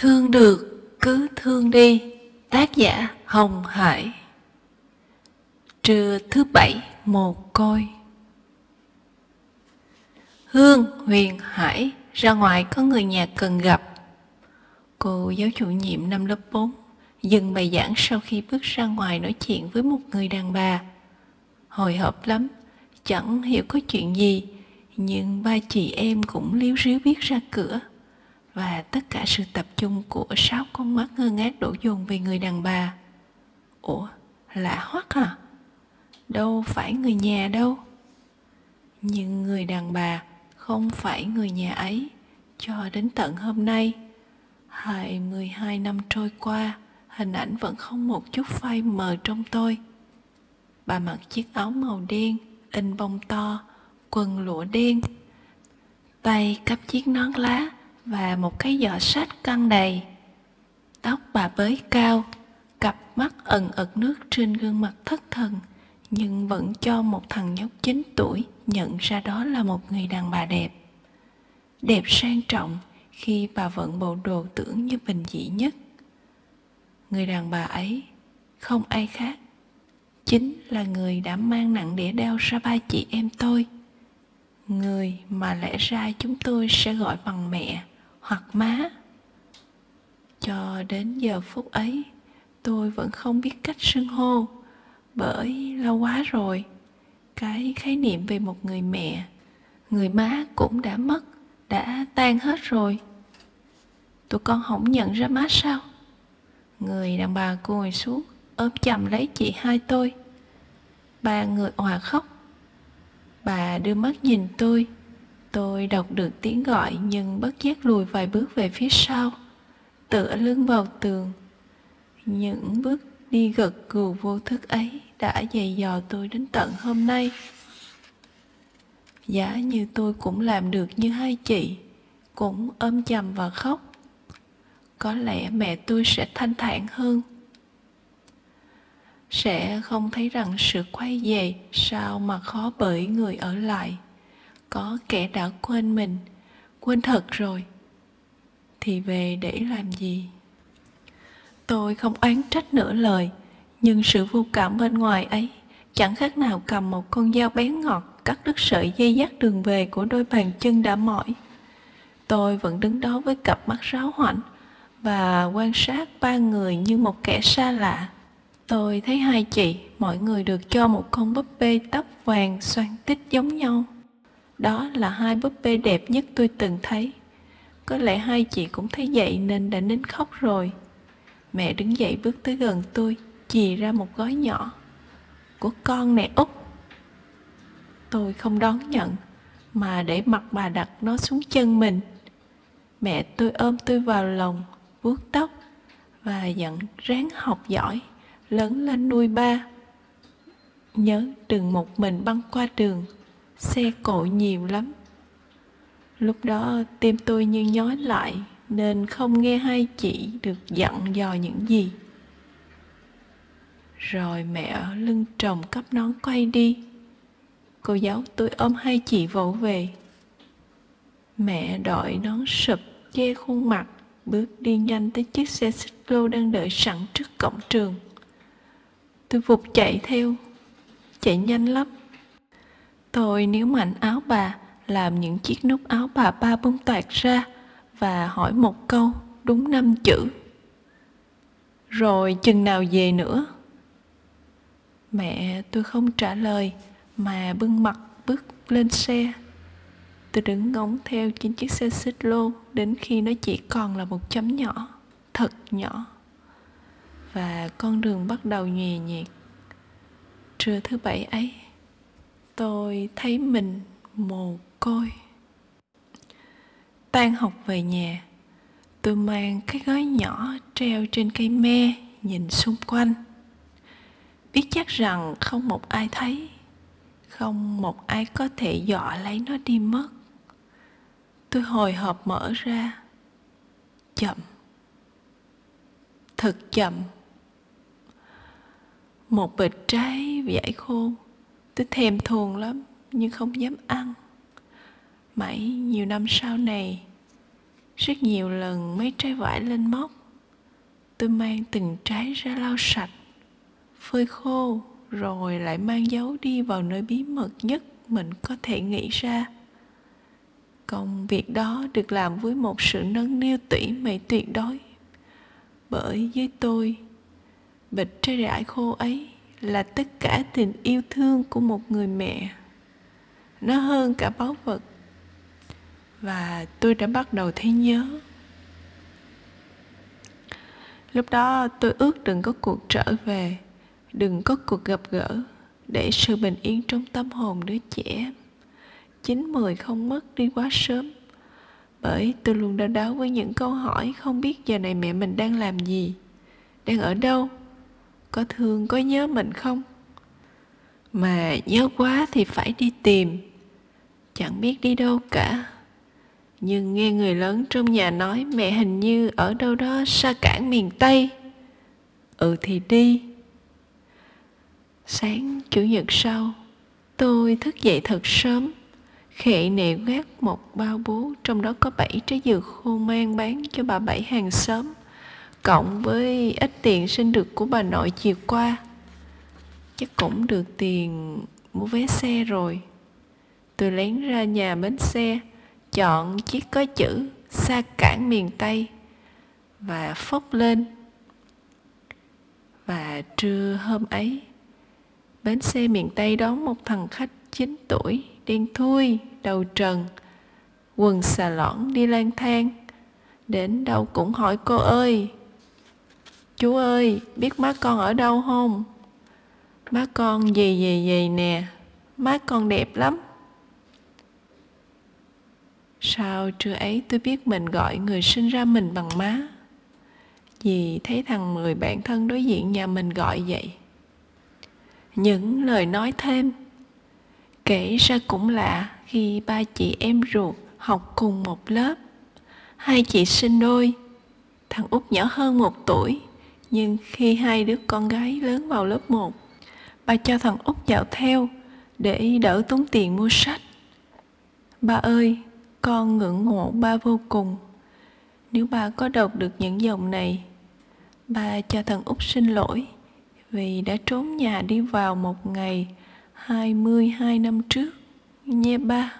Thương được cứ thương đi. Tác giả Hồng Hải. Trưa thứ bảy một côi. Hương, Huyền, Hải ra ngoài có người nhà cần gặp. Cô giáo chủ nhiệm năm lớp 4 dừng bài giảng sau khi bước ra ngoài nói chuyện với một người đàn bà. Hồi hộp lắm, chẳng hiểu có chuyện gì Nhưng ba chị em cũng liếu ríu biết ra cửa và tất cả sự tập trung của sáu con mắt ngơ ngác đổ dồn về người đàn bà. Ủa, lạ hoắc à? Đâu phải người nhà đâu. Nhưng người đàn bà không phải người nhà ấy, cho đến tận hôm nay. 22 năm trôi qua, hình ảnh vẫn không một chút phai mờ trong tôi. Bà mặc chiếc áo màu đen, in bông to, quần lụa đen, tay cắp chiếc nón lá và một cái giỏ sách căng đầy. Tóc bà bới cao, cặp mắt ẩn ẩn nước trên gương mặt thất thần, nhưng vẫn cho một thằng nhóc 9 tuổi nhận ra đó là một người đàn bà đẹp. Đẹp sang trọng khi bà vẫn bộ đồ tưởng như bình dị nhất. Người đàn bà ấy không ai khác, chính là người đã mang nặng đĩa đeo ra ba chị em tôi. Người mà lẽ ra chúng tôi sẽ gọi bằng mẹ hoặc má. Cho đến giờ phút ấy, tôi vẫn không biết cách xưng hô, bởi lâu quá rồi. Cái khái niệm về một người mẹ, người má cũng đã mất, đã tan hết rồi. Tụi con không nhận ra má sao? Người đàn bà ngồi xuống, ôm chầm lấy chị hai tôi. Ba người òa khóc. Bà đưa mắt nhìn tôi. Tôi đọc được tiếng gọi nhưng bất giác lùi vài bước về phía sau, tựa lưng vào tường. Những bước đi gật gù vô thức ấy đã dày dò tôi đến tận hôm nay. giả như tôi cũng làm được như hai chị, cũng ôm chầm và khóc. Có lẽ mẹ tôi sẽ thanh thản hơn. Sẽ không thấy rằng sự quay về sao mà khó bởi người ở lại có kẻ đã quên mình, quên thật rồi, thì về để làm gì? Tôi không oán trách nửa lời, nhưng sự vô cảm bên ngoài ấy chẳng khác nào cầm một con dao bén ngọt cắt đứt sợi dây dắt đường về của đôi bàn chân đã mỏi. Tôi vẫn đứng đó với cặp mắt ráo hoảnh và quan sát ba người như một kẻ xa lạ. Tôi thấy hai chị, mọi người được cho một con búp bê tóc vàng xoăn tít giống nhau đó là hai búp bê đẹp nhất tôi từng thấy. Có lẽ hai chị cũng thấy vậy nên đã nín khóc rồi. Mẹ đứng dậy bước tới gần tôi, chì ra một gói nhỏ. Của con nè Út. Tôi không đón nhận, mà để mặt bà đặt nó xuống chân mình. Mẹ tôi ôm tôi vào lòng, vuốt tóc và dặn ráng học giỏi, lớn lên nuôi ba. Nhớ đừng một mình băng qua đường xe cộ nhiều lắm. Lúc đó tim tôi như nhói lại, nên không nghe hai chị được dặn dò những gì. Rồi mẹ lưng chồng cắp nón quay đi. Cô giáo tôi ôm hai chị vỗ về. Mẹ đội nón sụp che khuôn mặt, bước đi nhanh tới chiếc xe xích lô đang đợi sẵn trước cổng trường. Tôi vụt chạy theo, chạy nhanh lắm. Tôi níu mạnh áo bà, làm những chiếc nút áo bà ba bung toạt ra và hỏi một câu đúng năm chữ. Rồi chừng nào về nữa? Mẹ tôi không trả lời mà bưng mặt bước lên xe. Tôi đứng ngóng theo trên chiếc xe xích lô đến khi nó chỉ còn là một chấm nhỏ, thật nhỏ. Và con đường bắt đầu nhòe nhẹt. Trưa thứ bảy ấy, tôi thấy mình mồ côi. Tan học về nhà, tôi mang cái gói nhỏ treo trên cây me nhìn xung quanh. Biết chắc rằng không một ai thấy, không một ai có thể dọa lấy nó đi mất. Tôi hồi hộp mở ra, chậm, thật chậm. Một bịch trái vải khô tôi thèm thuồng lắm, nhưng không dám ăn. Mãi nhiều năm sau này, rất nhiều lần mấy trái vải lên móc. Tôi mang từng trái ra lau sạch, phơi khô, rồi lại mang dấu đi vào nơi bí mật nhất mình có thể nghĩ ra. Công việc đó được làm với một sự nâng niu tỉ mỉ tuyệt đối. Bởi với tôi, bịch trái rải khô ấy là tất cả tình yêu thương của một người mẹ. Nó hơn cả báu vật. Và tôi đã bắt đầu thấy nhớ. Lúc đó tôi ước đừng có cuộc trở về, đừng có cuộc gặp gỡ để sự bình yên trong tâm hồn đứa trẻ. Chín mười không mất đi quá sớm, bởi tôi luôn đau đáu với những câu hỏi không biết giờ này mẹ mình đang làm gì, đang ở đâu có thương, có nhớ mình không? Mà nhớ quá thì phải đi tìm. Chẳng biết đi đâu cả. Nhưng nghe người lớn trong nhà nói mẹ hình như ở đâu đó xa cảng miền tây. Ừ thì đi. Sáng chủ nhật sau, tôi thức dậy thật sớm. Khệ nệ gác một bao bố, trong đó có bảy trái dừa khô mang bán cho bà bảy hàng xóm cộng với ít tiền sinh được của bà nội chiều qua. Chắc cũng được tiền mua vé xe rồi. Tôi lén ra nhà bến xe, chọn chiếc có chữ xa cảng miền tây và phốc lên. Và trưa hôm ấy, bến xe miền tây đón một thằng khách 9 tuổi đen thui, đầu trần, quần xà lõn đi lang thang. Đến đâu cũng hỏi, cô ơi chú ơi, biết má con ở đâu không? Má con gì gì gì nè. Má con đẹp lắm. Sao trưa ấy tôi biết mình gọi người sinh ra mình bằng má? Vì thấy thằng mười bạn thân đối diện nhà mình gọi vậy. Những lời nói thêm. Kể ra cũng lạ khi ba chị em ruột học cùng một lớp. Hai chị sinh đôi. Thằng út nhỏ hơn một tuổi nhưng khi hai đứa con gái lớn vào lớp 1 bà cho thằng út vào theo để đỡ tốn tiền mua sách. Ba ơi, con ngưỡng mộ ba vô cùng. Nếu ba có đọc được những dòng này ba cho thằng út xin lỗi vì đã trốn nhà đi vào một ngày 22 năm trước, nhé ba.